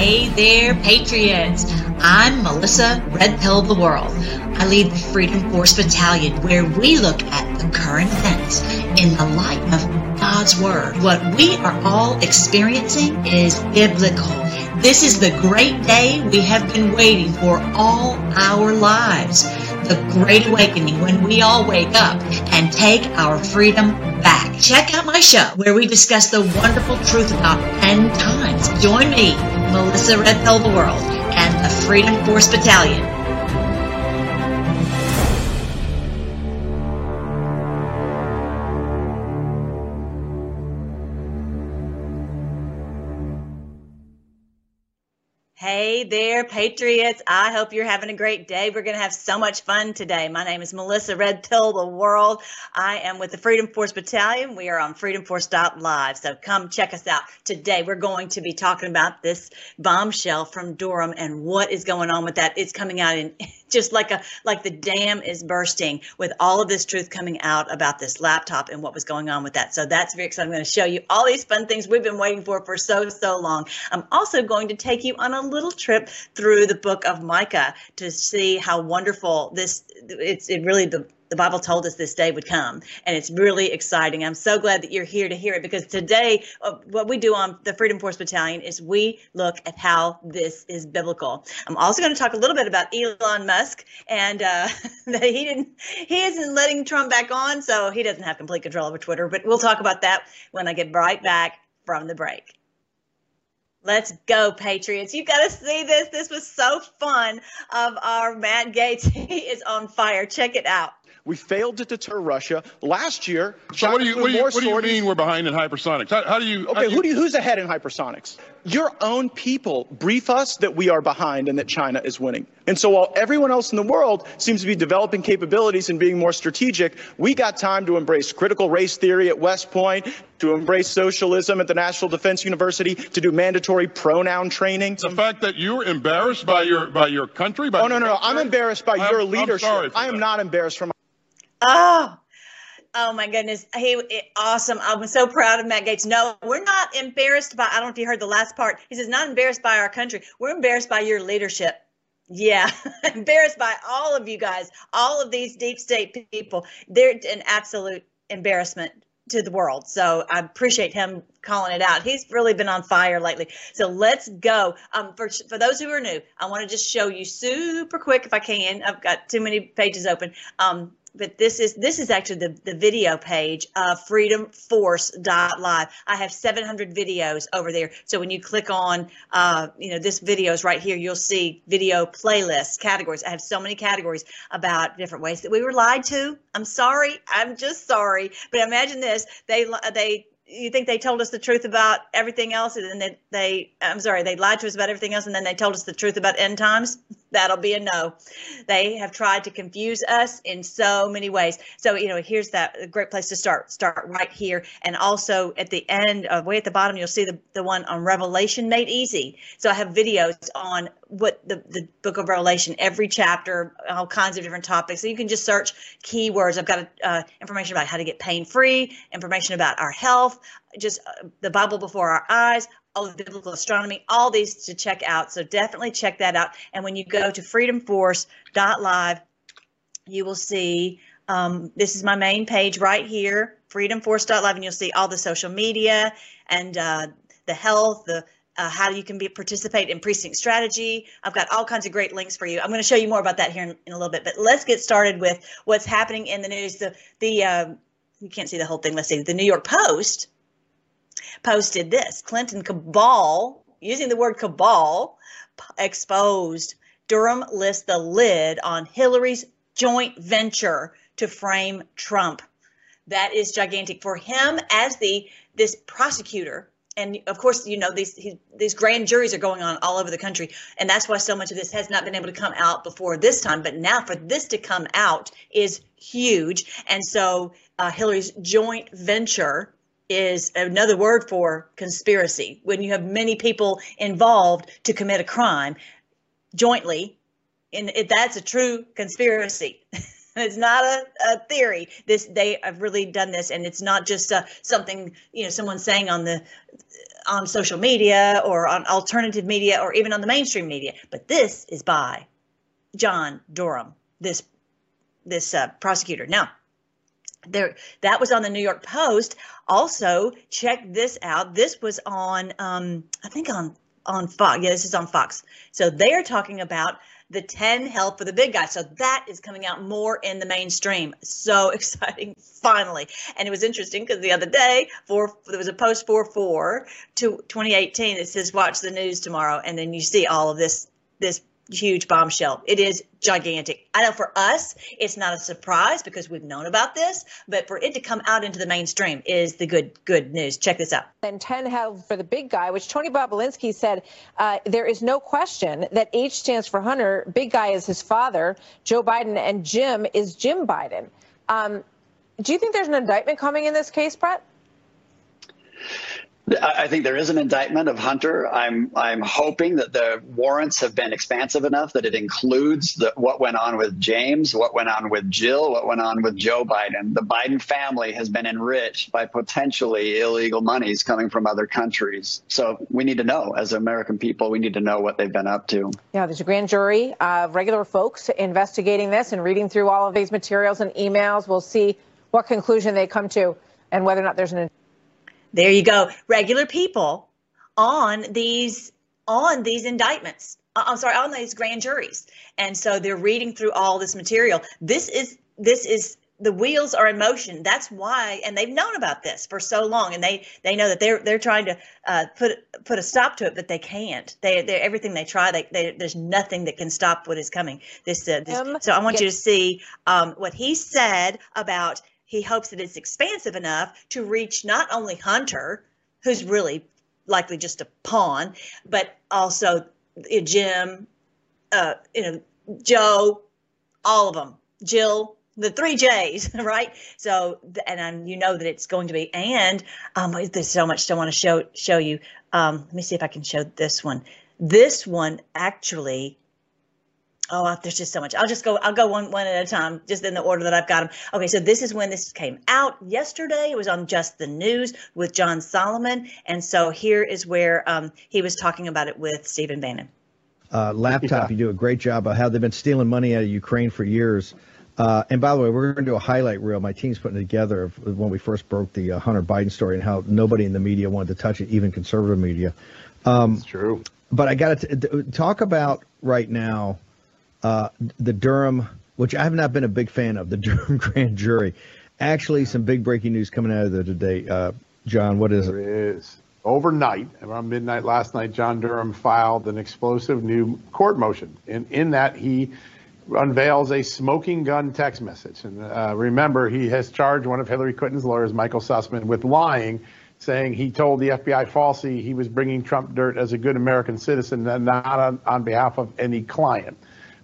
Hey there, Patriots! I'm Melissa Red Pill of the World. I lead the Freedom Force Battalion, where we look at the current events in the light of God's Word. What we are all experiencing is biblical. This is the great day we have been waiting for all our lives. The Great Awakening, when we all wake up and take our freedom back. Check out my show where we discuss the wonderful truth about end times. Join me, Melissa Red Pill the World, and the Freedom Force Battalion Hey there, Patriots. I hope you're having a great day. We're going to have so much fun today. My name is Melissa Red Pill the World. I am with the Freedom Force Battalion. We are on freedomforce.live. So come check us out. Today, we're going to be talking about this bombshell from Durham and what is going on with that. It's coming out in just like a like the dam is bursting with all of this truth coming out about this laptop and what was going on with that. So that's very exciting. I'm going to show you all these fun things we've been waiting for for so so long. I'm also going to take you on a little trip through the book of Micah to see how wonderful this it's it really the the Bible told us this day would come, and it's really exciting. I'm so glad that you're here to hear it because today, uh, what we do on the Freedom Force Battalion is we look at how this is biblical. I'm also going to talk a little bit about Elon Musk and uh, that he didn't, he isn't letting Trump back on, so he doesn't have complete control over Twitter. But we'll talk about that when I get right back from the break. Let's go, Patriots. You got to see this. This was so fun of our Matt Gaetz. He is on fire. Check it out. We failed to deter Russia last year. So what do you what do you, what do you mean we're behind in hypersonics? How, how do you? Okay, do you, who do you, who's ahead in hypersonics? Your own people brief us that we are behind and that China is winning. And so while everyone else in the world seems to be developing capabilities and being more strategic, we got time to embrace critical race theory at West Point, to embrace socialism at the National Defense University, to do mandatory pronoun training. The fact that you're embarrassed by your by your country. By oh no no no! I'm embarrassed by I'm, your leadership. I am that. not embarrassed from. Oh, oh my goodness. He it, awesome. I'm so proud of Matt Gaetz. No, we're not embarrassed by, I don't know if you heard the last part. He says, not embarrassed by our country. We're embarrassed by your leadership. Yeah, embarrassed by all of you guys, all of these deep state people. They're an absolute embarrassment to the world. So I appreciate him calling it out. He's really been on fire lately. So let's go. Um, for for those who are new, I want to just show you super quick if I can. I've got too many pages open. Um, but this is this is actually the, the video page of freedomforce.live i have 700 videos over there. So when you click on uh, you know this video is right here you'll see video playlists categories. I have so many categories about different ways that we were lied to. I'm sorry. I'm just sorry. But imagine this. They they you think they told us the truth about everything else and then they, they i'm sorry they lied to us about everything else and then they told us the truth about end times that'll be a no. They have tried to confuse us in so many ways. So you know here's that great place to start. Start right here. And also at the end of way at the bottom you'll see the, the one on revelation made easy. So i have videos on what the, the book of revelation every chapter all kinds of different topics. So you can just search keywords. I've got uh, information about how to get pain free information about our health just uh, the bible before our eyes the biblical astronomy all these to check out so definitely check that out and when you go to freedomforce.live you will see um, this is my main page right here freedomforce.live and you'll see all the social media and uh, the health the uh, how you can be participate in precinct strategy. I've got all kinds of great links for you. I'm going to show you more about that here in, in, a little bit. But let's get started with what's happening in the news. The the uh, you can't see the whole thing. Let's see. The New York Post posted this: Clinton cabal, using the word cabal, exposed. Durham lists the lid on Hillary's joint venture to frame Trump. That is gigantic for him as the this prosecutor and of course, you know these he, these grand juries are going on all over the country, and that's why so much of this has not been able to come out before this time. But now, for this to come out is huge, and so uh, Hillary's joint venture is another word for conspiracy. When you have many people involved to commit a crime jointly, and that's a true conspiracy. it's not a, a, theory. This they have really done this, and it's not just uh, something you know someone saying on the on social media or on alternative media or even on the mainstream media. But this is by John Durham, this this uh, prosecutor. Now, there that was on the New York Post. Also, check this out. This was on um, I think on on Fox. Yeah, this is on Fox. So they are talking about the 10 help for the big guy. So that is coming out more in the mainstream. So exciting, finally. And it was interesting because the other day, for there was a post 4 4 to 2018 that says, watch the news tomorrow. And then you see all of this this huge bombshell. It is gigantic. I know for us, it's not a surprise because we've known about this, but for it to come out into the mainstream is the good good news. Check this out. And 10 held for the big guy, which Tony Bobulinski said uh, there is no question that H stands for Hunter. Big guy is his father, Joe Biden, and Jim is Jim Biden. Um, do you think there's an indictment coming in this case, Brett? I think there is an indictment of Hunter. I'm I'm hoping that the warrants have been expansive enough that it includes the, what went on with James, what went on with Jill, what went on with Joe Biden. The Biden family has been enriched by potentially illegal monies coming from other countries. So we need to know, as American people, we need to know what they've been up to. Yeah, there's a grand jury of regular folks investigating this and reading through all of these materials and emails. We'll see what conclusion they come to and whether or not there's an there you go. Regular people on these on these indictments. Uh, I'm sorry, on these grand juries. And so they're reading through all this material. This is this is the wheels are in motion. That's why, and they've known about this for so long, and they they know that they're they're trying to uh, put put a stop to it, but they can't. They they everything they try, they, they there's nothing that can stop what is coming. This, uh, this um, so I want you to see um, what he said about he hopes that it's expansive enough to reach not only Hunter, who's really likely just a pawn, but also Jim, uh, you know, Joe, all of them, Jill, the three J's, right? So, and I'm, you know that it's going to be, and um, there's so much I want to show show you. Um, let me see if I can show this one. This one actually Oh, there's just so much. I'll just go. I'll go one one at a time, just in the order that I've got them. Okay, so this is when this came out yesterday. It was on Just the News with John Solomon, and so here is where um, he was talking about it with Stephen Bannon. Uh, laptop, yeah. you do a great job of how they've been stealing money out of Ukraine for years. Uh, and by the way, we're going to do a highlight reel. My team's putting together of when we first broke the uh, Hunter Biden story and how nobody in the media wanted to touch it, even conservative media. Um, That's true. But I got to talk about right now uh, the Durham, which I have not been a big fan of, the Durham grand jury. Actually, some big breaking news coming out of there today. Uh, John, what is there it? Overnight, around midnight last night, John Durham filed an explosive new court motion. And in that, he unveils a smoking gun text message. And uh, remember, he has charged one of Hillary Clinton's lawyers, Michael Sussmann, with lying, saying he told the FBI falsely he was bringing Trump dirt as a good American citizen and not on, on behalf of any client.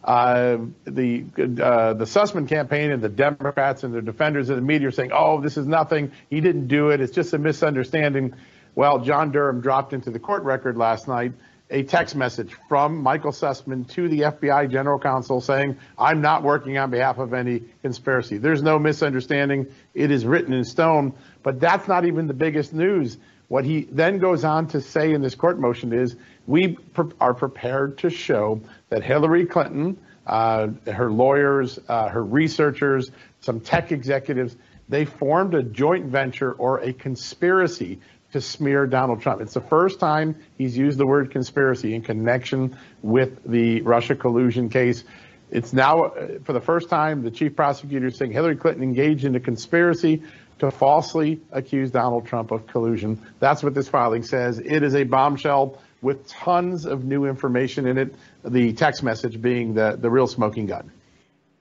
Uh, the uh, the Sussmann campaign and the Democrats and their defenders of the media are saying, "Oh, this is nothing. He didn't do it. It's just a misunderstanding." Well, John Durham dropped into the court record last night a text message from Michael Sussmann to the FBI general counsel saying, I'm not working on behalf of any conspiracy. There's no misunderstanding. It is written in stone. But that's not even the biggest news. What he then goes on to say in this court motion is we are prepared to show that Hillary Clinton, uh, her lawyers, uh, her researchers, some tech executives, they formed a joint venture or a conspiracy to smear Donald Trump. It's the first time he's used the word conspiracy in connection with the Russia collusion case. It's now, uh, for the first time, the chief prosecutor is saying Hillary Clinton engaged in a conspiracy to falsely accuse Donald Trump of collusion. That's what this filing says. It is a bombshell with tons of new information in it. The text message being the the real smoking gun.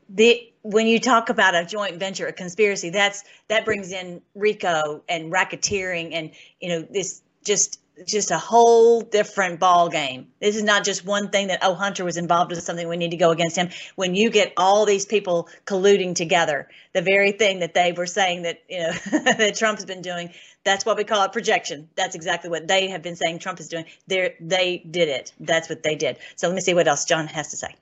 The when you talk about a joint venture, a conspiracy, that's that brings in RICO and racketeering, and you know this just just a whole different ball game. This is not just one thing that oh Hunter was involved in something we need to go against him. When you get all these people colluding together, the very thing that they were saying that you know that Trump's been doing, that's what we call it projection. That's exactly what they have been saying Trump is doing. They they did it. That's what they did. So let me see what else John has to say.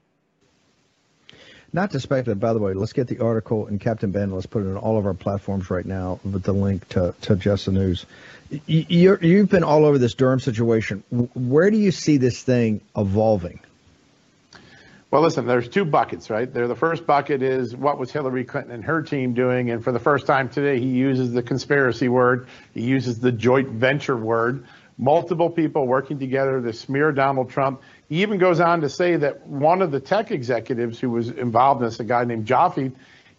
Not to speculate, by the way, let's get the article and Captain Ben, let's put it on all of our platforms right now with the link to, to Just the News. you you've been all over this Durham situation. Where do you see this thing evolving? Well, listen, there's two buckets, right? There, the first bucket is what was Hillary Clinton and her team doing, and for the first time today, he uses the conspiracy word, he uses the joint venture word. Multiple people working together to smear Donald Trump. He even goes on to say that one of the tech executives who was involved in this, a guy named Joffe,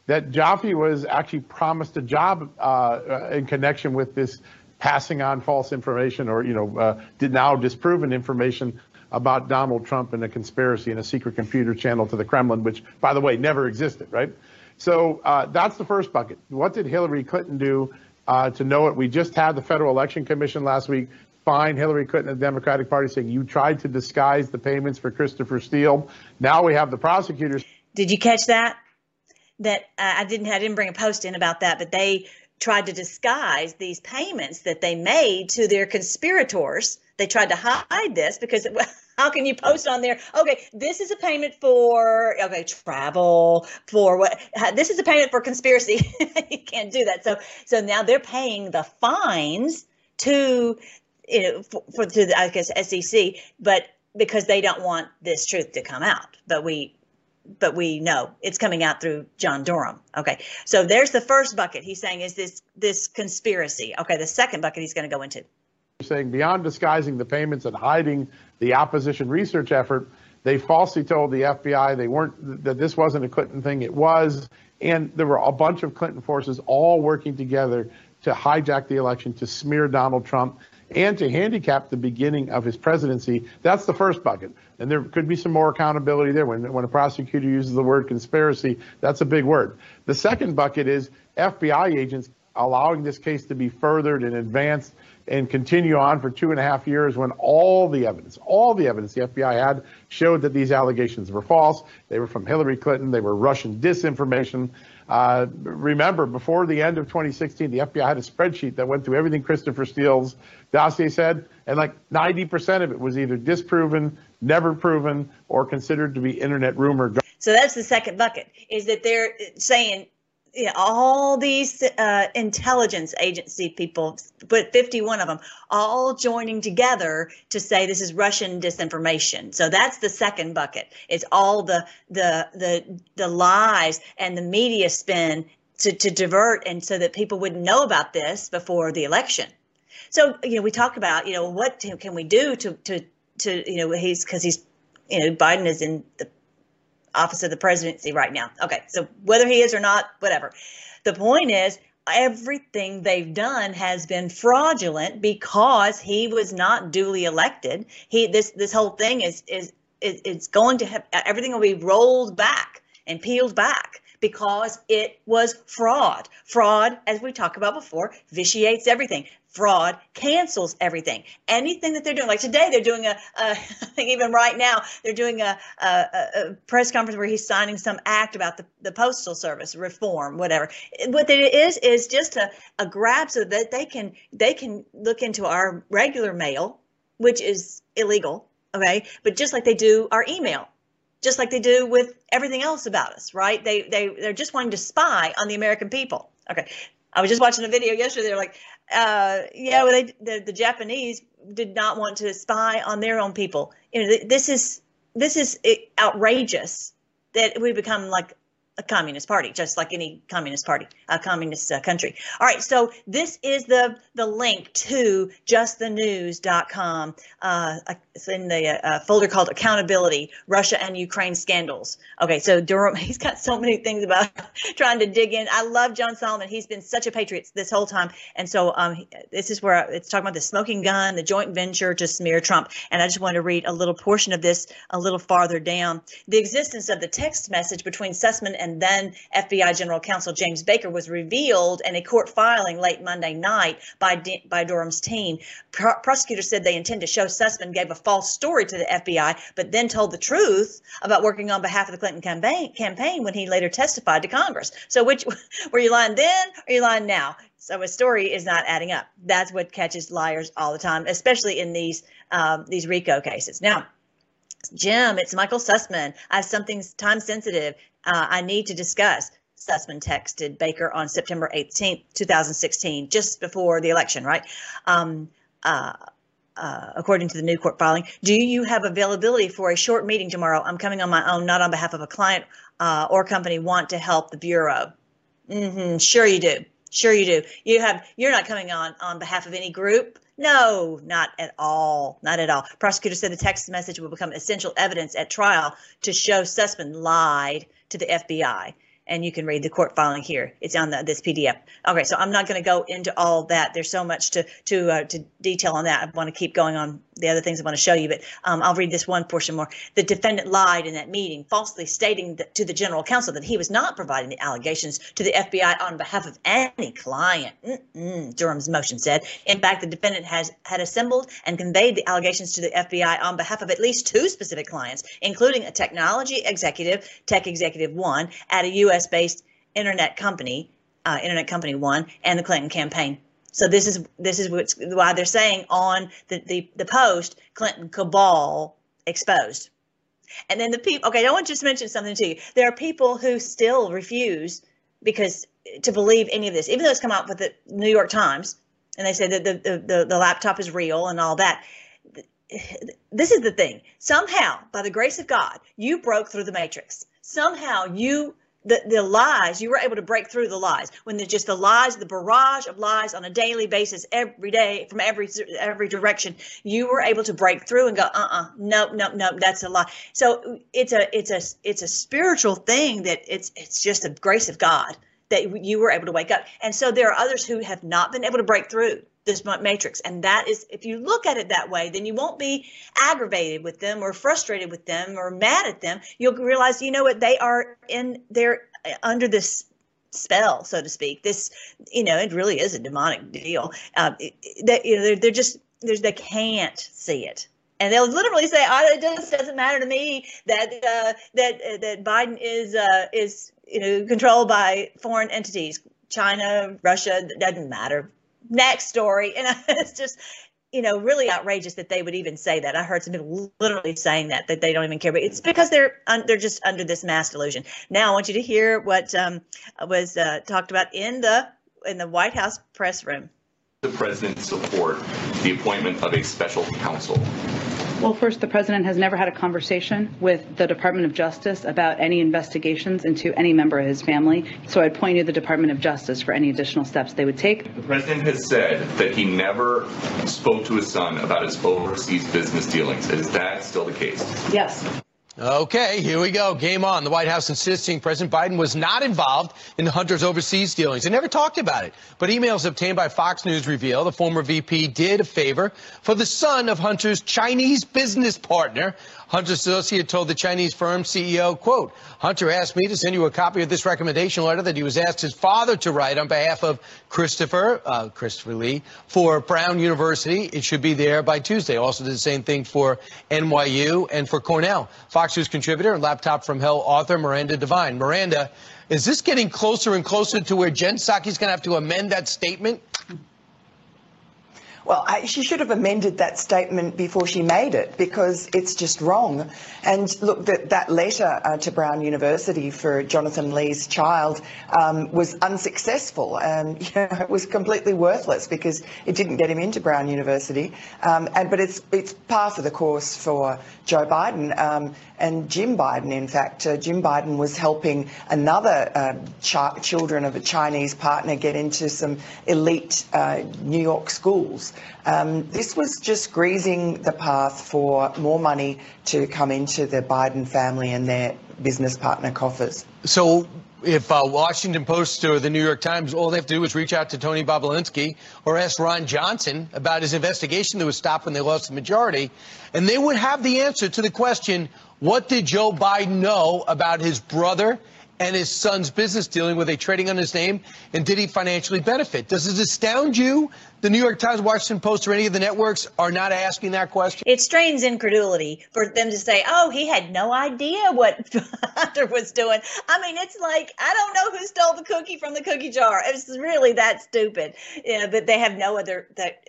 that Joffe was actually promised a job uh, in connection with this passing on false information or you know uh, did now disproven information about Donald Trump and a conspiracy and a secret computer channel to the Kremlin, which, by the way, never existed, right? So uh, that's the first bucket. What did Hillary Clinton do uh, to know it? We just had the Federal Election Commission last week find Hillary Clinton and the Democratic Party saying you tried to disguise the payments for Christopher Steele. Now we have the prosecutors. Did you catch that? That uh, I didn't. I didn't bring a post in about that, but they tried to disguise these payments that they made to their conspirators. They tried to hide this because how can you post on there? Okay, this is a payment for okay travel for what? This is a payment for conspiracy. you can't do that. So so now they're paying the fines to you know for, for to the, I guess SEC, but because they don't want this truth to come out. But we but we know it's coming out through John Durham. Okay, so there's the first bucket. He's saying is this this conspiracy. Okay, the second bucket he's going to go into saying beyond disguising the payments and hiding the opposition research effort, they falsely told the FBI they weren't that this wasn't a Clinton thing. It was, and there were a bunch of Clinton forces all working together to hijack the election, to smear Donald Trump, and to handicap the beginning of his presidency. That's the first bucket. And there could be some more accountability there. When, when a prosecutor uses the word conspiracy, that's a big word. The second bucket is FBI agents allowing this case to be furthered and advanced and continue on for two and a half years when all the evidence, all the evidence the FBI had showed that these allegations were false. They were from Hillary Clinton. They were Russian disinformation. Uh, remember, before the end of 2016, the FBI had a spreadsheet that went through everything Christopher Steele's dossier said, and like 90% of it was either disproven, never proven, or considered to be internet rumor. So that's the second bucket, is that they're saying know, all these uh, intelligence agency people, but 51 of them, all joining together to say this is Russian disinformation. So that's the second bucket. It's all the the the the lies and the media spin to, to divert and so that people wouldn't know about this before the election. So you know, we talk about you know what can we do to to to you know he's because he's you know Biden is in the office of the presidency right now. Okay, so whether he is or not, whatever. The point is, everything they've done has been fraudulent because he was not duly elected. He this this whole thing is is it's going to have everything will be rolled back and peeled back because it was fraud. Fraud, as we talked about before, vitiates everything fraud cancels everything. Anything that they're doing, like today, they're doing a, a I think even right now, they're doing a, a, a, press conference where he's signing some act about the, the postal service reform, whatever. What it is is just a, a grab so that they can they can look into our regular mail, which is illegal, okay? But just like they do our email, just like they do with everything else about us, right? They they they're just wanting to spy on the American people. Okay. I was just watching a video yesterday. They're like, uh, yeah, well, they, the, the Japanese did not want to spy on their own people. You know, this is this is outrageous that we become like a communist party, just like any communist party, a communist uh, country. All right, so this is the the link to justthenews.com. Uh, it's in the uh, folder called Accountability: Russia and Ukraine Scandals. Okay, so Durham, he's got so many things about trying to dig in. I love John Solomon. He's been such a patriot this whole time, and so um, this is where it's talking about the smoking gun, the joint venture to smear Trump. And I just want to read a little portion of this a little farther down. The existence of the text message between Sussmann then FBI General Counsel James Baker was revealed in a court filing late Monday night by D- by Durham's team. Pro- prosecutors said they intend to show Sussmann gave a false story to the FBI, but then told the truth about working on behalf of the Clinton campaign, campaign when he later testified to Congress. So, which were you lying then or are you lying now? So a story is not adding up. That's what catches liars all the time, especially in these um, these RICO cases. Now, Jim, it's Michael Sussmann. I have something time sensitive uh, I need to discuss. Sussmann texted Baker on September 18th, 2016, just before the election, right? Um, uh, uh, according to the new court filing. Do you have availability for a short meeting tomorrow? I'm coming on my own, not on behalf of a client uh, or company. Want to help the bureau? Mm-hmm, sure you do. Sure you do. You have. You're not coming on on behalf of any group. No, not at all. Not at all. Prosecutor said the text message will become essential evidence at trial to show Sussmann lied to the FBI and you can read the court filing here. It's on the, this PDF. Okay, so I'm not going to go into all that. There's so much to to uh, to detail on that. I want to keep going on the other things I want to show you, but um, I'll read this one portion more. The defendant lied in that meeting, falsely stating that, to the general counsel that he was not providing the allegations to the FBI on behalf of any client. Mm-mm, Durham's motion said. In fact, the defendant has had assembled and conveyed the allegations to the FBI on behalf of at least two specific clients, including a technology executive, Tech Executive One, at a U.S. based internet company, uh, Internet Company One, and the Clinton campaign. So this is this is what's, why they're saying on the, the the post Clinton cabal exposed. And then the people. Okay, I want to just mention something to you. There are people who still refuse because to believe any of this, even though it's come out with the New York Times, and they say that the the, the, the laptop is real and all that. This is the thing. Somehow, by the grace of God, you broke through the matrix. Somehow you the, the lies, you were able to break through the lies when there's just the lies, the barrage of lies on a daily basis, every day from every every direction. You were able to break through and go, uh-uh, nope, nope, no, no, no, that's a lie. So it's a it's a it's a spiritual thing that it's it's just a grace of God that you were able to wake up. And so there are others who have not been able to break through this matrix. And that is, if you look at it that way, then you won't be aggravated with them or frustrated with them or mad at them. You'll realize, you know what, they are in, they're under this spell, so to speak. This, you know, it really is a demonic deal. Uh, that you know, they're, they're just, there's, they can't see it. And they'll literally say, "Oh, it just doesn't matter to me that uh, that uh, that Biden is uh, is you know controlled by foreign entities, China, Russia. Doesn't matter next story. And it's just, you know, really outrageous that they would even say that. I heard some people literally saying that that they don't even care, but it's because they're un- they're just under this mass delusion. Now I want you to hear what um, was uh, talked about in the in the White House press room. The president support the appointment of a special counsel well, first, the president has never had a conversation with the Department of Justice about any investigations into any member of his family. So I'd point you to the Department of Justice for any additional steps they would take. The president has said that he never spoke to his son about his overseas business dealings. Is that still the case? Yes. Okay, here we go. Game on. The White House insisting President Biden was not involved in Hunter's overseas dealings. They never talked about it. But emails obtained by Fox News reveal the former VP did a favor for the son of Hunter's Chinese business partner, Hunter's associate told the Chinese firm CEO, quote, Hunter asked me to send you a copy of this recommendation letter that he was asked his father to write on behalf of Christopher, uh, Christopher Lee, for Brown University. It should be there by Tuesday. Also did the same thing for NYU and for Cornell. Fox News contributor and Laptop from Hell author Miranda Devine. Miranda, is this getting closer and closer to where Jen Psaki's going to have to amend that statement? Well, I, she should have amended that statement before she made it because it's just wrong. And look, that, that letter uh, to Brown University for Jonathan Li's child um, was unsuccessful. and you know, it was completely worthless because it didn't get him into Brown University. Um, and but it's it's par for the course for Joe Biden um, and Jim Biden. In fact, uh, Jim Biden was helping another uh, ch- children of a Chinese partner get into some elite uh, New York schools. Um, this was just greasing the path for more money to come into the Biden family and their business partner coffers. So if uh, Washington Post or the New York Times, all they have to do is reach out to Tony Bobulinski or ask Ron Johnson about his investigation that was stopped when they lost the majority, and they would have the answer to the question, what did Joe Biden know about his brother and his son's business dealing? Were they trading on his name? And did he financially benefit? Does it astound you the New York Times, Washington Post, or any of the networks are not asking that question? It strains incredulity for them to say, "Oh, he had no idea what Hunter was doing." I mean, it's like I don't know who stole the cookie from the cookie jar. It's really that stupid. Yeah, but they have no other. That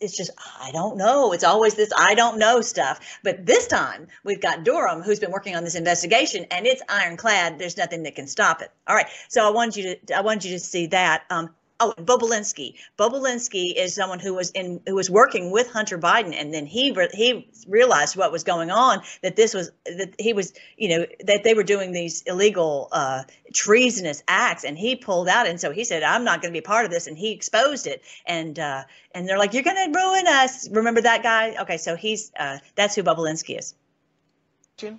it's just I don't know. It's always this I don't know stuff. But this time we've got Durham, who's been working on this investigation, and it's ironclad. There's nothing that can stop it. All right, so I want you to I want you to see that. Um, Oh, Bobulinski. Bobulinski is someone who was in who was working with Hunter Biden, and then he re, he realized what was going on. That this was that he was you know that they were doing these illegal uh, treasonous acts, and he pulled out. And so he said, "I'm not going to be part of this," and he exposed it. And uh, and they're like, "You're going to ruin us." Remember that guy? Okay, so he's uh, that's who Bobulinski is. Jim.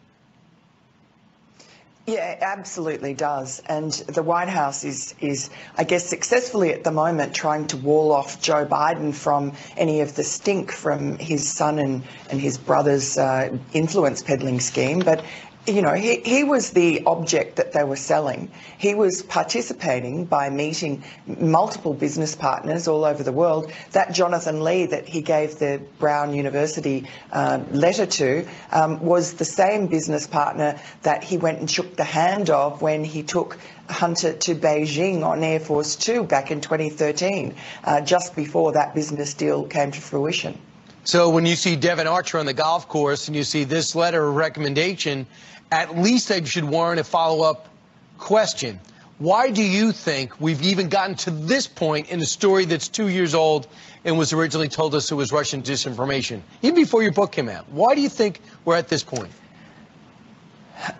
Yeah, absolutely does. And the White House is, is, I guess, successfully at the moment trying to wall off Joe Biden from any of the stink from his son and, and his brother's uh, influence peddling scheme. But you know, he, he was the object that they were selling. He was participating by meeting multiple business partners all over the world. That Jonathan Li that he gave the Brown University uh, letter to um, was the same business partner that he went and shook the hand of when he took Hunter to Beijing on Air Force Two back in 2013, uh, just before that business deal came to fruition. So when you see Devon Archer on the golf course and you see this letter of recommendation, at least they should warrant a follow-up question. Why do you think we've even gotten to this point in a story that's two years old and was originally told us it was Russian disinformation? Even before your book came out. Why do you think we're at this point?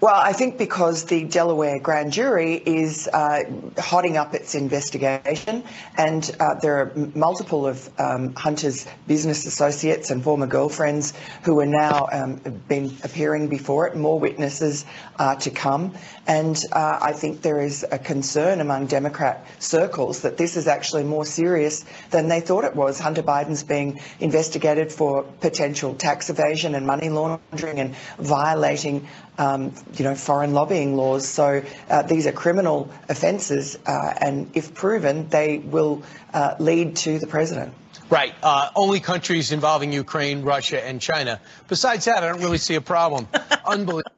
Well, I think because the Delaware grand jury is uh, hotting up its investigation, and uh, there are multiple of um, Hunter's business associates and former girlfriends who are now um, been appearing before it. More witnesses are to come, and uh, I think there is a concern among Democrat circles that this is actually more serious than they thought it was. Hunter Biden's being investigated for potential tax evasion and money laundering and violating um, you know, foreign lobbying laws. So uh, these are criminal offences, uh, and if proven, they will uh, lead to the president. Right. Uh, only countries involving Ukraine, Russia, and China. Besides that, I don't really see a problem. Unbelievable.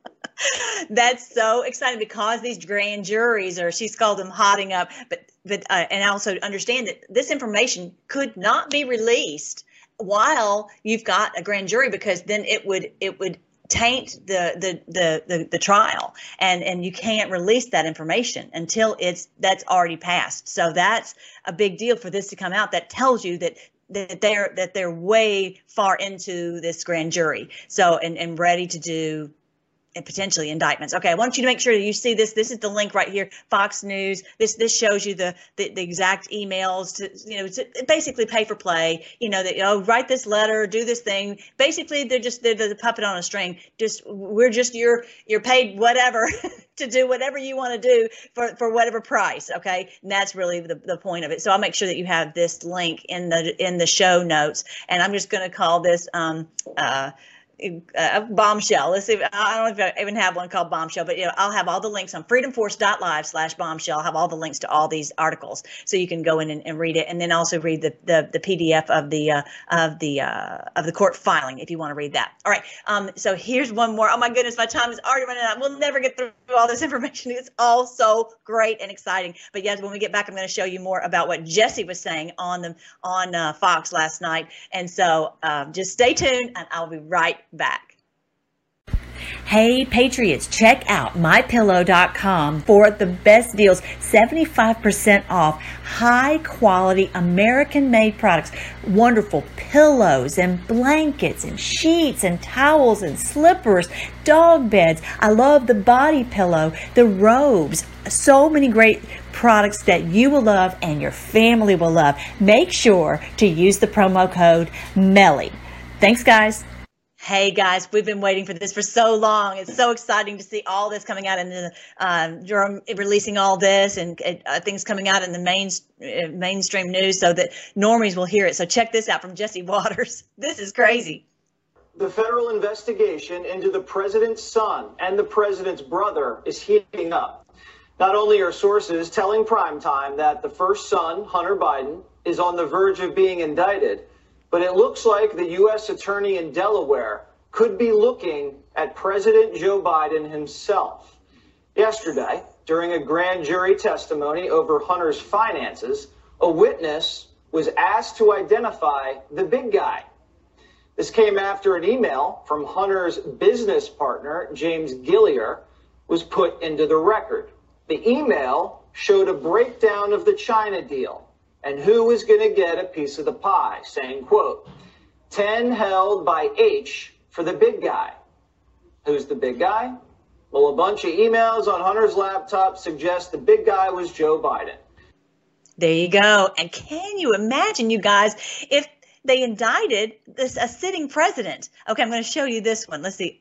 That's so exciting because these grand juries, or she's called them hotting up, but but uh, and also understand that this information could not be released while you've got a grand jury because then it would it would taint the, the the the the, trial. And and you can't release that information until it's that's already passed. So that's a big deal for this to come out that tells you that that they're that they're way far into this grand jury. So and and ready to do and potentially indictments. Okay, I want you to make sure you see this. This is the link right here, Fox News. This this shows you the the, the exact emails to you know basically pay for play. You know that oh write this letter, do this thing. Basically, they're just they're the puppet on a string. Just we're just your you're paid whatever to do whatever you want to do for for whatever price. Okay, and that's really the, the point of it. So I'll make sure that you have this link in the in the show notes, and I'm just going to call this um uh a bombshell. Let's see. I don't know if I even have one called bombshell, but you know, I'll have all the links on freedomforce.live slash bombshell. I'll have all the links to all these articles, so you can go in and, and read it, and then also read the the, the PDF of the uh, of the uh, of the court filing if you want to read that. All right. Um. So here's one more. Oh my goodness, my time is already running out. We'll never get through all this information. It's all so great and exciting. But yes, when we get back, I'm going to show you more about what Jesse was saying on the on uh, Fox last night. And so um, just stay tuned, and I'll be right back. Hey Patriots, check out mypillow.com for the best deals 75% off high quality American made products. Wonderful pillows and blankets and sheets and towels and slippers, dog beds. I love the body pillow, the robes. So many great products that you will love and your family will love. Make sure to use the promo code MELLY. Thanks, guys. Hey guys, we've been waiting for this for so long. It's so exciting to see all this coming out in the um, releasing all this and uh, things coming out in the main uh, mainstream news so that normies will hear it. So check this out from Jesse Watters. This is crazy. The federal investigation into the president's son and the president's brother is heating up. Not only are sources telling primetime that the first son, Hunter Biden, is on the verge of being indicted, but it looks like the U.S. Attorney in Delaware could be looking at President Joe Biden himself. Yesterday, during a grand jury testimony over Hunter's finances, a witness was asked to identify the big guy. This came after an email from Hunter's business partner, James Gilliar, was put into the record. The email showed a breakdown of the China deal and who was going to get a piece of the pie, saying, quote, 10 held by H for the big guy. Who's the big guy? Well, a bunch of emails on Hunter's laptop suggest the big guy was Joe Biden. There you go. And can you imagine, you guys, if they indicted this a sitting president? Okay, I'm going to show you this one. Let's see.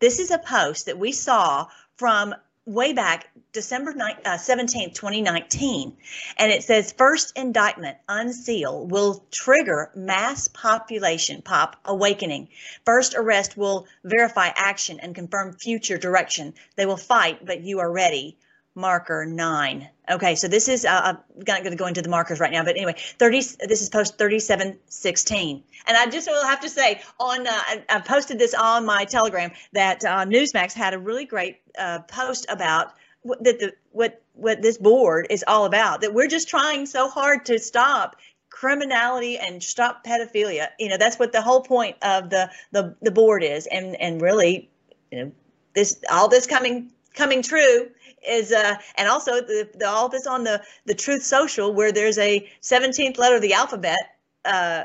This is a post that we saw from way back December 9, uh, 17, 2019. And it says first indictment unseal will trigger mass population pop awakening. First arrest will verify action and confirm future direction. They will fight, but you are ready marker nine. Okay, so this is, uh, I'm not going to go into the markers right now, but anyway, 30, this is post 3716. And I just will have to say on, uh, I, posted this on my telegram that uh, Newsmax had a really great uh, post about what, that the, what, what this board is all about, that we're just trying so hard to stop criminality and stop pedophilia. You know, that's what the whole point of the, the, the board is. And, and really, you know, this, all this coming, coming true is uh, and also the, the, all this on the the Truth Social where there's a 17th letter of the alphabet, uh,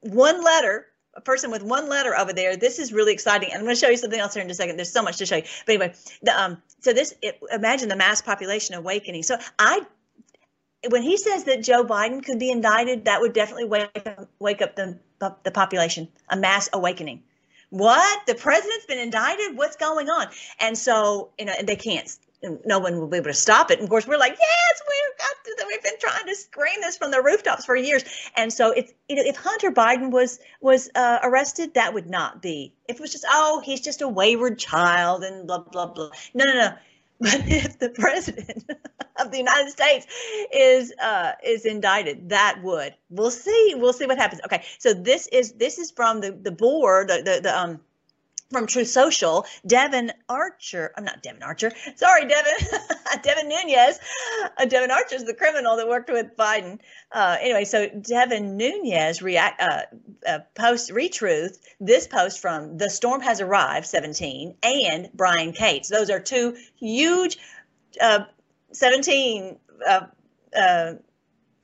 one letter, a person with one letter over there. This is really exciting. And I'm going to show you something else here in a second. There's so much to show you. But anyway, the, um, so this it, imagine the mass population awakening. So I. When he says that Joe Biden could be indicted, that would definitely wake up, wake up the the population, a mass awakening what the president's been indicted what's going on and so you know they can't no one will be able to stop it. And of course, we're like, yes, we've got to, we've been trying to scream this from the rooftops for years. And so, if if Hunter Biden was was uh, arrested, that would not be. If it was just, oh, he's just a wayward child and blah blah blah. No, no, no. But if the president of the United States is uh, is indicted, that would we'll see. We'll see what happens. Okay, so this is this is from the the board, the the, the um from Truth Social, Devin Archer. I'm not Devin Archer. Sorry, Devin. Devin Nunes. Uh, Devon Archer is the criminal that worked with Biden. Uh, anyway, so Devin Nunes react uh, uh, post retruth this post from The Storm Has Arrived 17 and Brian Cates. Those are two huge uh, 17 uh,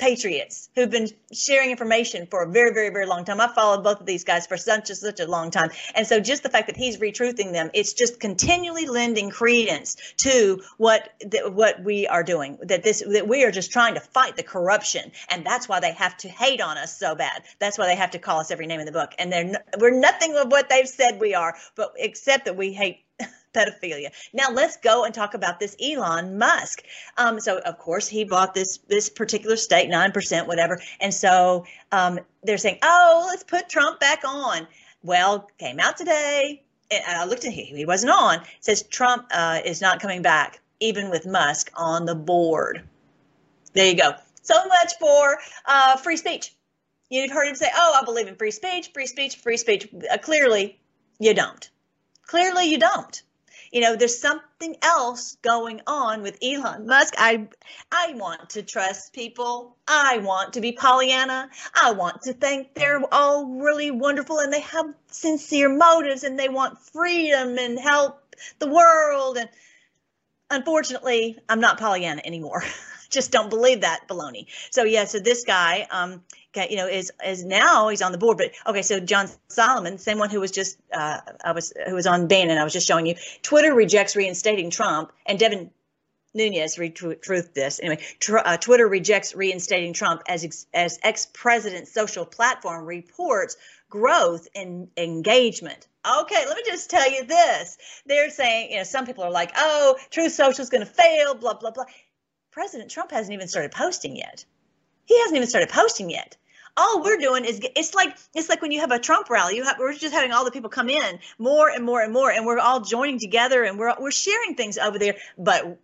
patriots who've been sharing information for a very, very, very long time. I've followed both of these guys for such a, such a long time. And so just the fact that he's retruthing them, it's just continually lending credence to what what we are doing. That this that we are just trying to fight the corruption, and that's why they have to hate on us so bad. That's why they have to call us every name in the book. And they're we're nothing of what they've said we are, but except that we hate pedophilia. Now let's go and talk about this Elon Musk. Um, so of course he bought this this particular state, nine percent, whatever. And so um, they're saying, oh, let's put Trump back on. Well, came out today, and I looked at him; he wasn't on. It says Trump uh, is not coming back, even with Musk on the board. There you go. So much for uh, free speech. You've heard him say, "Oh, I believe in free speech, free speech, free speech." Uh, clearly, you don't. Clearly, you don't you know there's something else going on with Elon Musk. I I want to trust people. I want to be Pollyanna. I want to think they're all really wonderful and they have sincere motives and they want freedom and help the world. And unfortunately I'm not Pollyanna anymore. Just don't believe that baloney. So yeah, so this guy, um, you know, is is now he's on the board. But okay, so John Solomon, same one who was just uh, I was who was on Bannon, I was just showing you. Twitter rejects reinstating Trump, and Devin Nunes retruthed this anyway. Tr- uh, Twitter rejects reinstating Trump as ex- as ex president's social platform reports growth in engagement. Okay, let me just tell you this. They're saying, you know, some people are like, oh, Truth Social is going to fail, blah, blah, blah. President Trump hasn't even started posting yet. He hasn't even started posting yet. All we're doing is it's like it's like when you have a Trump rally. You have we're just having all the people come in more and more and more, and we're all joining together and we're we're sharing things over there. But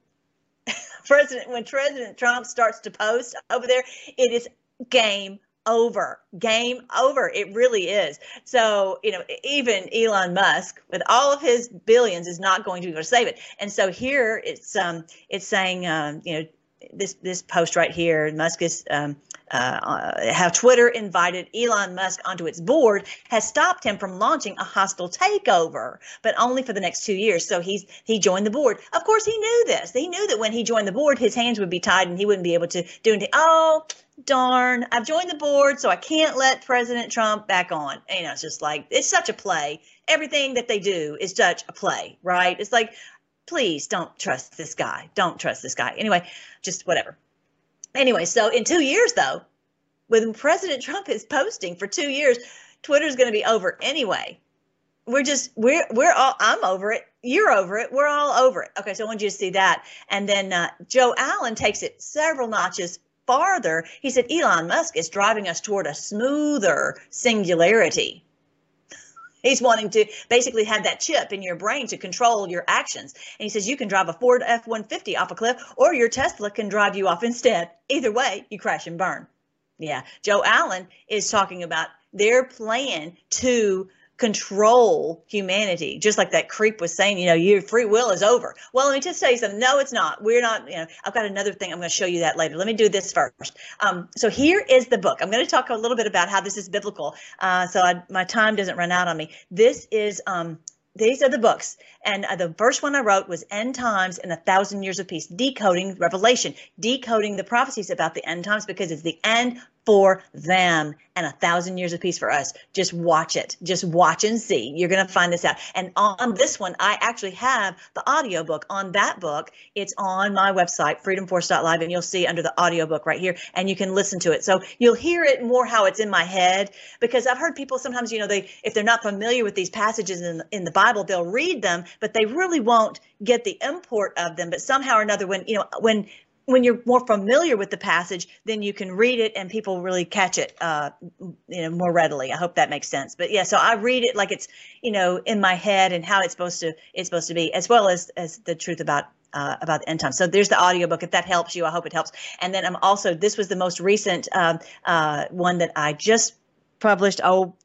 President when President Trump starts to post over there, it is game over. Game over. It really is. So, you know, even Elon Musk, with all of his billions, is not going to be able to save it. And so here it's um it's saying um, you know, this this post right here, Musk is um, uh, uh, how Twitter invited Elon Musk onto its board has stopped him from launching a hostile takeover, but only for the next two years. So he's he joined the board. Of course, he knew this. He knew that when he joined the board, his hands would be tied and he wouldn't be able to do anything. Oh, darn! I've joined the board, so I can't let President Trump back on. You know, it's just like it's such a play. Everything that they do is such a play, right? It's like please don't trust this guy. Don't trust this guy. Anyway, just whatever. Anyway, so in two years, though, when President Trump is posting for two years, Twitter's going to be over anyway. We're just we're we're all I'm over it. You're over it. We're all over it. Okay, so I want you to see that. And then uh, Joe Allen takes it several notches farther. He said Elon Musk is driving us toward a smoother singularity. He's wanting to basically have that chip in your brain to control your actions. And he says you can drive a Ford F 150 off a cliff, or your Tesla can drive you off instead. Either way, you crash and burn. Yeah. Joe Allen is talking about their plan to control humanity, just like that creep was saying, you know, your free will is over. Well, let me just tell you something. No, it's not. We're not, you know, I've got another thing. I'm going to show you that later. Let me do this first. Um, so here is the book. I'm going to talk a little bit about how this is biblical. Uh, so I, my time doesn't run out on me. This is, um, these are the books. And uh, the first one I wrote was End Times and a Thousand Years of Peace, decoding Revelation, decoding the prophecies about the end times because it's the end for them and a thousand years of peace for us. Just watch it. Just watch and see. You're going to find this out. And on this one, I actually have the audiobook. On that book, it's on my website, freedomforce.live, and you'll see under the audiobook right here, and you can listen to it. So you'll hear it more how it's in my head because I've heard people sometimes, you know, they if they're not familiar with these passages in, in the Bible, they'll read them, but they really won't get the import of them. But somehow or another, when you know, when when you're more familiar with the passage, then you can read it and people really catch it, uh, you know, more readily. I hope that makes sense. But yeah, so I read it like it's, you know, in my head and how it's supposed to it's supposed to be, as well as as the truth about uh, about the end time. So there's the audiobook. If that helps you, I hope it helps. And then I'm also this was the most recent um, uh, one that I just published. Oh,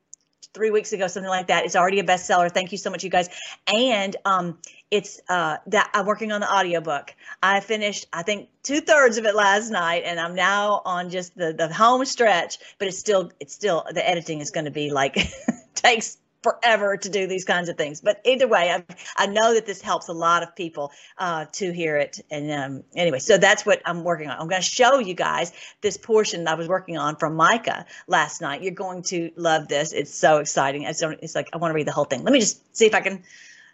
three weeks ago, something like that. It's already a bestseller. Thank you so much, you guys. And um, it's uh, that I'm working on the audiobook. I finished, I think, two thirds of it last night, and I'm now on just the the home stretch. But it's still, it's still the editing is going to be like takes forever to do these kinds of things. But either way, I, I know that this helps a lot of people uh, to hear it. And um, anyway, so that's what I'm working on. I'm going to show you guys this portion I was working on from Micah last night. You're going to love this. It's so exciting. It's, it's like I want to read the whole thing. Let me just see if I can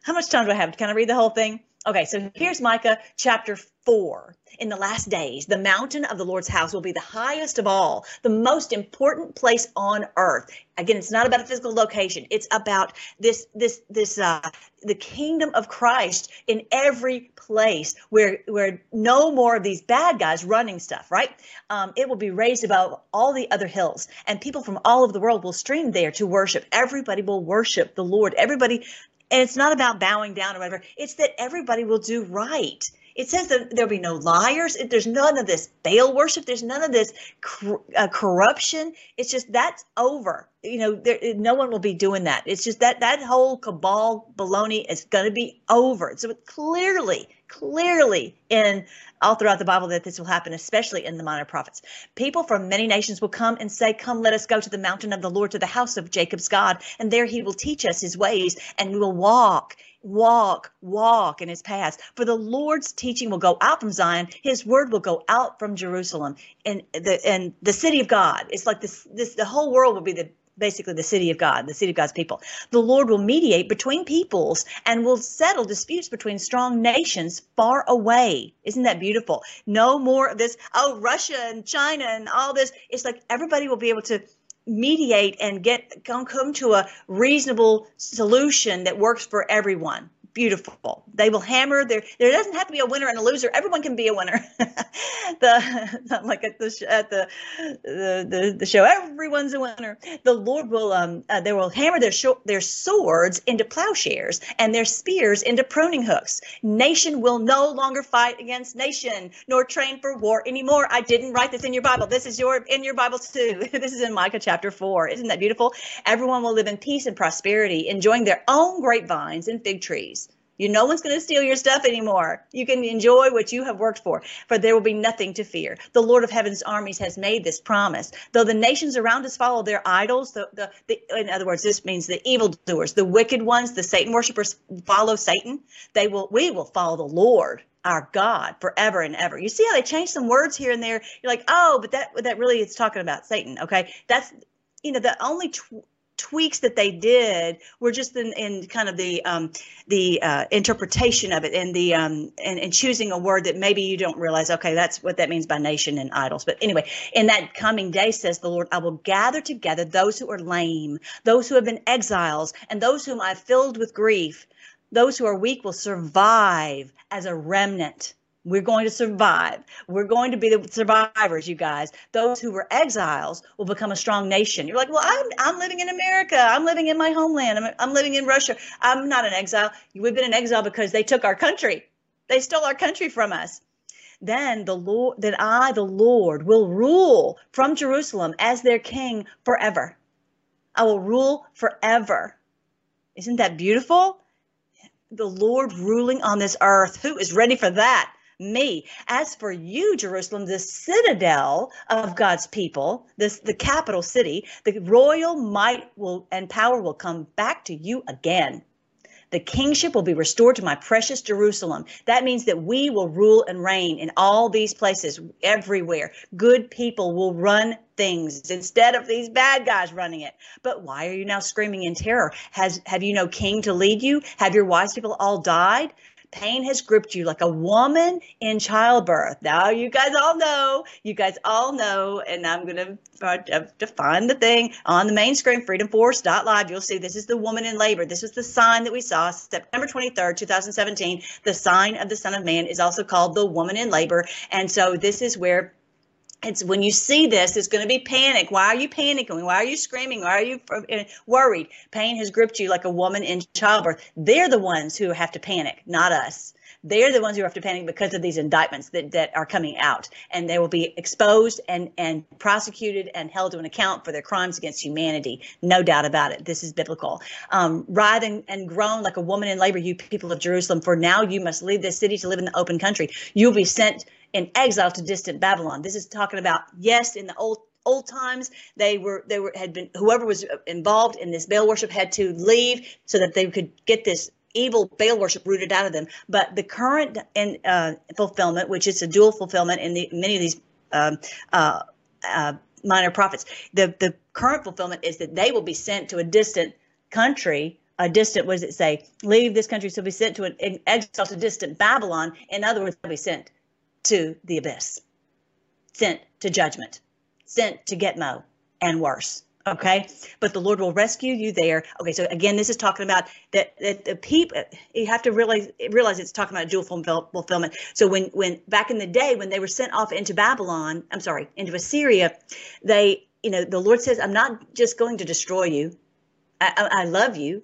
how much time do I have? Can I read the whole thing? Okay, so here's Micah chapter 4. In the last days, the mountain of the Lord's house will be the highest of all, the most important place on earth. Again, it's not about a physical location. It's about this this this uh the kingdom of Christ in every place where where no more of these bad guys running stuff, right? Um, it will be raised above all the other hills, and people from all over the world will stream there to worship. Everybody will worship the Lord. Everybody and it's not about bowing down or whatever. It's that everybody will do right. It says that there'll be no liars. There's none of this Baal worship. There's none of this uh, corruption. It's just that's over. You know, there, no one will be doing that. It's just that that whole cabal baloney is going to be over. So clearly, clearly in all throughout the Bible that this will happen, especially in the minor prophets. People from many nations will come and say, Come, let us go to the mountain of the Lord, to the house of Jacob's God, and there he will teach us his ways, and we will walk walk, walk in his paths. For the Lord's teaching will go out from Zion, his word will go out from Jerusalem. And the and the city of God. It's like this this the whole world will be the basically the city of God, the city of God's people. The Lord will mediate between peoples and will settle disputes between strong nations far away. Isn't that beautiful? No more of this, oh, Russia and China and all this. It's like everybody will be able to mediate and get come, come to a reasonable solution that works for everyone beautiful. They will hammer there. There doesn't have to be a winner and a loser. Everyone can be a winner. the like at the at the, the the the show, everyone's a winner. The Lord will um uh, they will hammer their sh- their swords into plowshares and their spears into pruning hooks. Nation will no longer fight against nation nor train for war anymore. I didn't write this in your Bible. This is your in your Bible too. this is in Micah chapter four. Isn't that beautiful? Everyone will live in peace and prosperity, enjoying their own grapevines and fig trees. You, no one's going to steal your stuff anymore. You can enjoy what you have worked for, for there will be nothing to fear. The Lord of Heaven's armies has made this promise. Though the nations around us follow their idols, the, the, the in other words, this means the evildoers, the wicked ones, the Satan worshippers follow Satan. They will, we will follow the Lord our God forever and ever. You see how they change some words here and there. You're like, oh, but that that really is talking about Satan. Okay, that's you know the only tw- tweaks that they did were just in, in kind of the um, the uh, interpretation of it and the um, and, and choosing a word that maybe you don't realize. Okay, that's what that means by nation and idols. But anyway, in that coming day, says the Lord, I will gather together those who are lame, those who have been exiles, and those whom I filled with grief. Those who are weak will survive as a remnant. We're going to survive. We're going to be the survivors, you guys. Those who were exiles will become a strong nation. You're like, well, I'm, I'm living in America. I'm living in my homeland. I'm, I'm living in Russia. I'm not an exile. We've been in exile because they took our country. They stole our country from us. Then the Lord, that I, the Lord, will rule from Jerusalem as their king forever. I will rule forever. Isn't that beautiful? The Lord ruling on this earth. Who is ready for that? Me. As for you, Jerusalem, the citadel of God's people, this the capital city, the royal might will and power will come back to you again. The kingship will be restored to my precious Jerusalem. That means that we will rule and reign in all these places, everywhere. Good people will run things instead of these bad guys running it. But why are you now screaming in terror? Has have you no king to lead you? Have your wise people all died? Pain has gripped you like a woman in childbirth. Now, you guys all know, you guys all know, and I'm going to uh, define the thing on the main screen, freedomforce.live. You'll see this is the woman in labor. This is the sign that we saw September 23rd, 2017. The sign of the Son of Man is also called the woman in labor. And so this is where it's when you see this, it's going to be panic. Why are you panicking? Why are you screaming? Why are you uh, worried? Pain has gripped you like a woman in childbirth. They're the ones who have to panic, not us. They're the ones who have to panic because of these indictments that, that are coming out, and they will be exposed and, and prosecuted and held to an account for their crimes against humanity. No doubt about it. This is biblical. Um, writhe and, and groan like a woman in labor, you people of Jerusalem, for now you must leave this city to live in the open country. You'll be sent in exile to distant Babylon. This is talking about yes, in the old old times they were they were had been whoever was involved in this Baal worship had to leave so that they could get this evil Baal worship rooted out of them. But the current uh, fulfillment, which is a dual fulfillment in the many of these um, uh, uh, minor prophets, the the current fulfillment is that they will be sent to a distant country a distant, what does it say? Leave this country, so be sent to an exile to distant Babylon. In other words, they'll be sent to the abyss, sent to judgment, sent to Gitmo and worse. Okay, but the Lord will rescue you there. Okay, so again, this is talking about that, that the people. You have to realize realize it's talking about dual fulfillment. So when when back in the day when they were sent off into Babylon, I'm sorry, into Assyria, they you know the Lord says, I'm not just going to destroy you. I, I love you.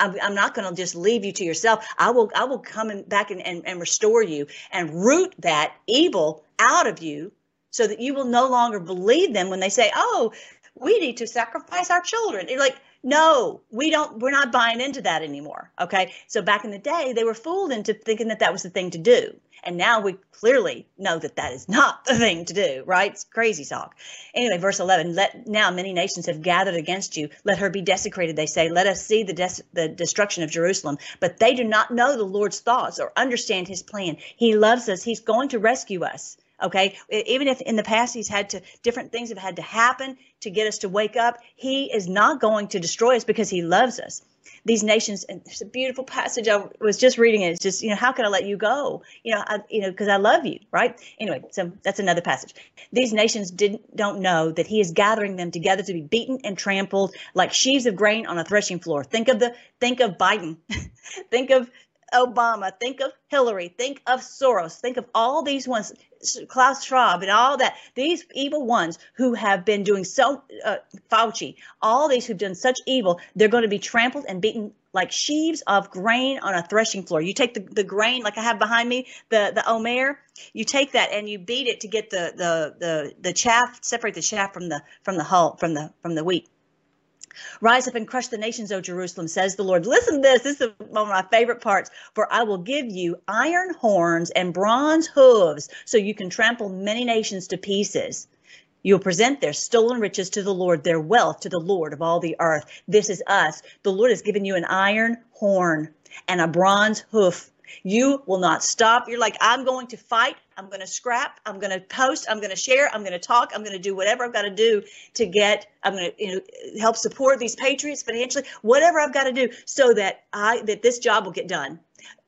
I'm, not going to just leave you to yourself. I will, I will come back and, and, and restore you and root that evil out of you so that you will no longer believe them when they say, oh, we need to sacrifice our children. You're like, no, we don't, we're not buying into that anymore. Okay. So back in the day, they were fooled into thinking that that was the thing to do. And now we clearly know that that is not the thing to do, right? It's crazy talk. Anyway, verse 11, let now many nations have gathered against you. Let her be desecrated, they say. Let us see the, des- the destruction of Jerusalem. But they do not know the Lord's thoughts or understand his plan. He loves us. He's going to rescue us. Okay. Even if in the past he's had to, different things have had to happen to get us to wake up, he is not going to destroy us because he loves us. These nations and there's a beautiful passage i was just reading it it's just you know how can i let you go? You know I, you know because i love you right? Anyway so that's another passage. These nations didn't don't know that he is gathering them together to be beaten and trampled like sheaves of grain on a threshing floor. Think of the think of biden. Think of Obama, think of Hillary, think of Soros, think of all these ones, Klaus Schwab, and all that. These evil ones who have been doing so, uh, Fauci, all these who've done such evil, they're going to be trampled and beaten like sheaves of grain on a threshing floor. You take the, the grain, like I have behind me, the the omer, you take that and you beat it to get the the the the chaff, separate the chaff from the from the hull from the from the wheat. Rise up and crush the nations, O Jerusalem, says the Lord. Listen to this. This is one of my favorite parts. For I will give you iron horns and bronze hooves, so you can trample many nations to pieces. You'll present their stolen riches to the Lord, their wealth to the Lord of all the earth. This is us. The Lord has given you an iron horn and a bronze hoof. You will not stop. You're like, I'm going to fight. I'm going to scrap. I'm going to post. I'm going to share. I'm going to talk. I'm going to do whatever I've got to do to get. I'm going to you know, help support these patriots financially. Whatever I've got to do so that I that this job will get done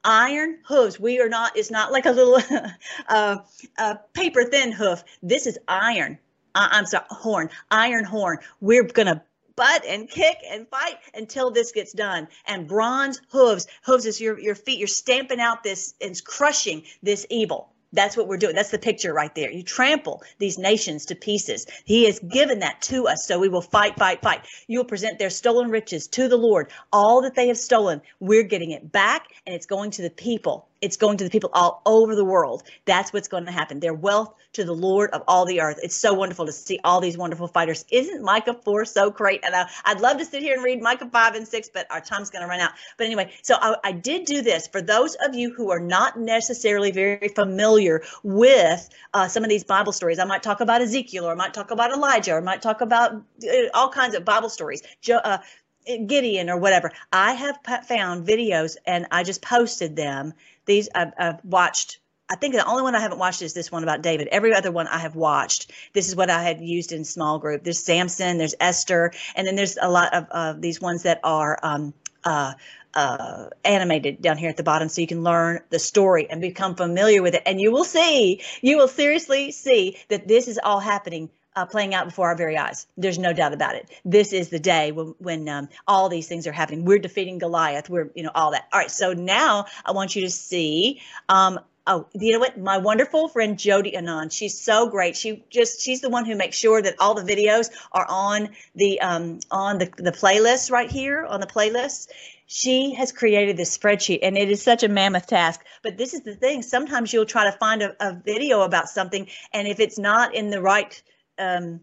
iron hooves. We are not, it's not like a little uh, uh, paper thin hoof. This is iron. I'm sorry, horn, iron horn. We're going to butt and kick and fight until this gets done. And bronze hooves, hooves is your, your feet. You're stamping out this and crushing this evil. That's what we're doing. That's the picture right there. You trample these nations to pieces. He has given that to us, so we will fight, fight, fight. You will present their stolen riches to the Lord. All that they have stolen, we're getting it back, and it's going to the people. It's going to the people all over the world. That's what's going to happen. Their wealth to the Lord of all the earth. It's so wonderful to see all these wonderful fighters. Isn't Micah 4 so great? And I, would love to sit here and read Micah 5 and 6, but our time's going to run out. But anyway, so I, I did do this for those of you who are not necessarily very familiar with uh, some of these Bible stories. I might talk about Ezekiel, or I might talk about Elijah, or I might talk about uh, all kinds of Bible stories. Jo- uh, Gideon or whatever. I have found videos and I just posted them. These I've, I've, watched. I think the only one I haven't watched is this one about David. Every other one I have watched. This is what I had used in small group. There's Samson, there's Esther, and then there's a lot of uh, these ones that are um, uh, uh, animated down here at the bottom so you can learn the story and become familiar with it. And you will see, you will seriously see that this is all happening uh, playing out before our very eyes. There's no doubt about it. This is the day when, when um, all these things are happening. We're defeating Goliath. We're, you know, all that. All right. So now I want you to see. Um, oh, you know what? My wonderful friend Jody Anand. She's so great. She just she's the one who makes sure that all the videos are on the um, on the the playlist right here on the playlist she has created this spreadsheet and it is such a mammoth task but this is the thing sometimes you'll try to find a, a video about something and if it's not in the right um,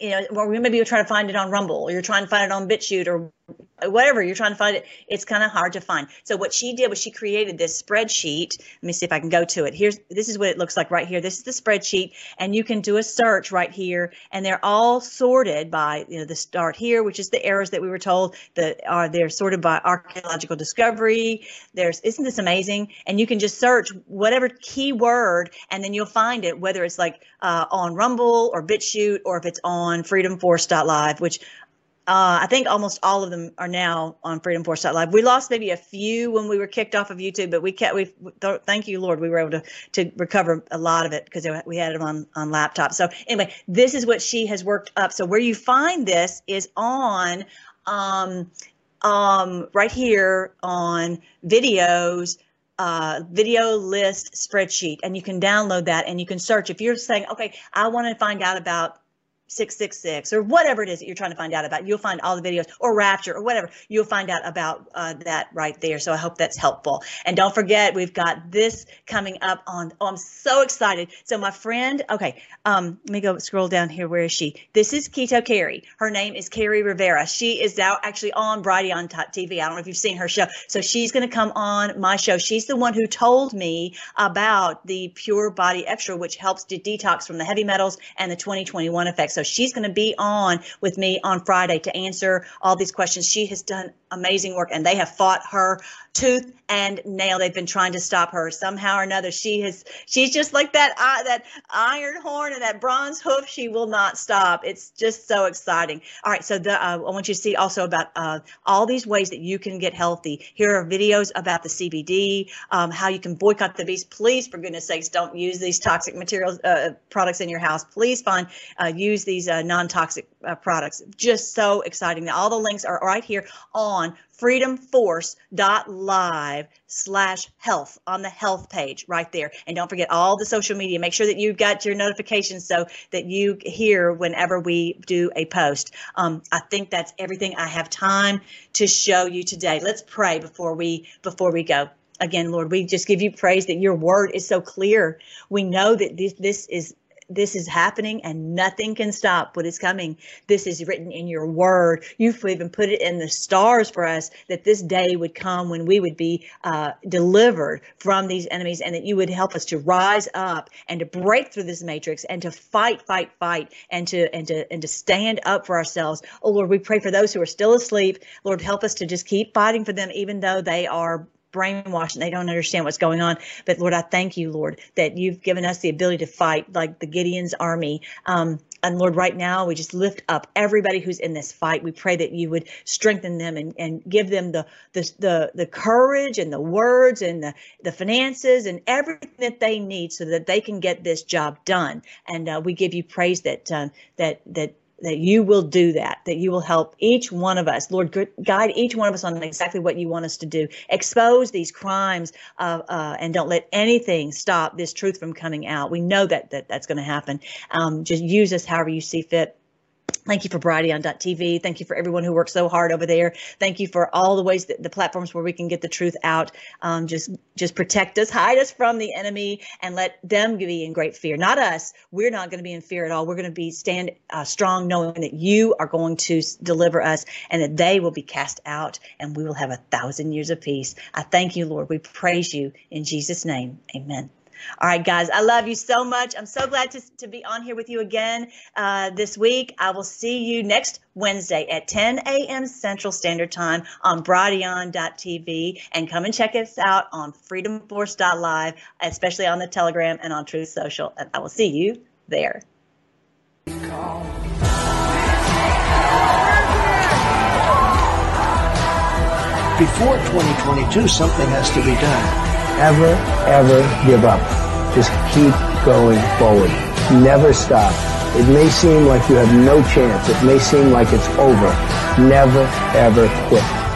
you know, or maybe you're trying to find it on Rumble, or you're trying to find it on BitChute, or whatever you're trying to find it it's kind of hard to find. So what she did was she created this spreadsheet. Let me see if i can go to it. Here's this is what it looks like right here. This is the spreadsheet and you can do a search right here and they're all sorted by you know the start here which is the errors that we were told that are they're sorted by archaeological discovery. There's isn't this amazing? And you can just search whatever keyword and then you'll find it whether it's like uh, on rumble or bitchute or if it's on freedomforce.live which uh, I think almost all of them are now on Freedom Force Live. We lost maybe a few when we were kicked off of YouTube, but we kept. We thank you, Lord, we were able to to recover a lot of it because we had them on on laptops. So anyway, this is what she has worked up. So where you find this is on um, um, right here on videos. Uh, video list spreadsheet, and you can download that and you can search. If you're saying, okay, I want to find out about 666 or whatever it is that you're trying to find out about. You'll find all the videos or Rapture or whatever. You'll find out about uh, that right there. So I hope that's helpful. And don't forget, we've got this coming up on. Oh, I'm so excited. So my friend, okay, um, let me go scroll down here. Where is she? This is Keto Carrie. Her name is Carrie Rivera. She is now actually on Brighteon on TV. I don't know if you've seen her show. So she's going to come on my show. She's the one who told me about the Pure Body Extra, which helps to detox from the heavy metals and the 2021 effects. So she's going to be on with me on Friday to answer all these questions. She has done amazing work and they have fought her tooth and nail. They've been trying to stop her somehow or another. She has, she's just like that, uh, that iron horn and that bronze hoof. She will not stop. It's just so exciting. All right. So the, uh, I want you to see also about uh, all these ways that you can get healthy. Here are videos about the CBD, um, how you can boycott the beast. Please, for goodness sakes, don't use these toxic materials, uh, products in your house. Please find, uh, use these uh, non-toxic products. Just so exciting. All the links are right here on freedomforce.live slash health on the health page right there. And don't forget all the social media. Make sure that you've got your notifications so that you hear whenever we do a post. Um, I think that's everything I have time to show you today. Let's pray before we before we go again, Lord, we just give you praise that your word is so clear. We know that this, this is this is happening and nothing can stop what is coming. This is written in your word. You've even put it in the stars for us that this day would come when we would be uh, delivered from these enemies and that you would help us to rise up and to break through this matrix and to fight, fight, fight and to and to and to stand up for ourselves. Oh Lord, we pray for those who are still asleep. Lord, help us to just keep fighting for them even though they are brainwashed and they don't understand what's going on. But Lord, I thank you, Lord, that you've given us the ability to fight like the Gideon's army. Um, and Lord, right now we just lift up everybody who's in this fight. We pray that you would strengthen them and, and give them the, the the the courage and the words and the the finances and everything that they need so that they can get this job done. And uh, we give you praise that uh, that that that you will do that, that you will help each one of us, Lord, guide each one of us on exactly what you want us to do. Expose these crimes, uh, uh, and don't let anything stop this truth from coming out. We know that, that that's going to happen. Um, just use us however you see fit. Thank you for Brighteon TV. Thank you for everyone who works so hard over there. Thank you for all the ways that the platforms where we can get the truth out. Um, just, just protect us, hide us from the enemy, and let them be in great fear. Not us. We're not going to be in fear at all. We're going to be stand uh, strong, knowing that you are going to deliver us, and that they will be cast out, and we will have a thousand years of peace. I thank you, Lord. We praise you in Jesus' name. Amen. All right, guys, I love you so much. I'm so glad to, to be on here with you again uh, this week. I will see you next Wednesday at 10 a.m. Central Standard Time on Brighteon.tv. And come and check us out on freedomforce.live, especially on the Telegram and on Truth Social. And I will see you there. Before 2022, something has to be done ever, ever give up. Just keep going forward. Never stop. It may seem like you have no chance. It may seem like it's over. Never, ever quit.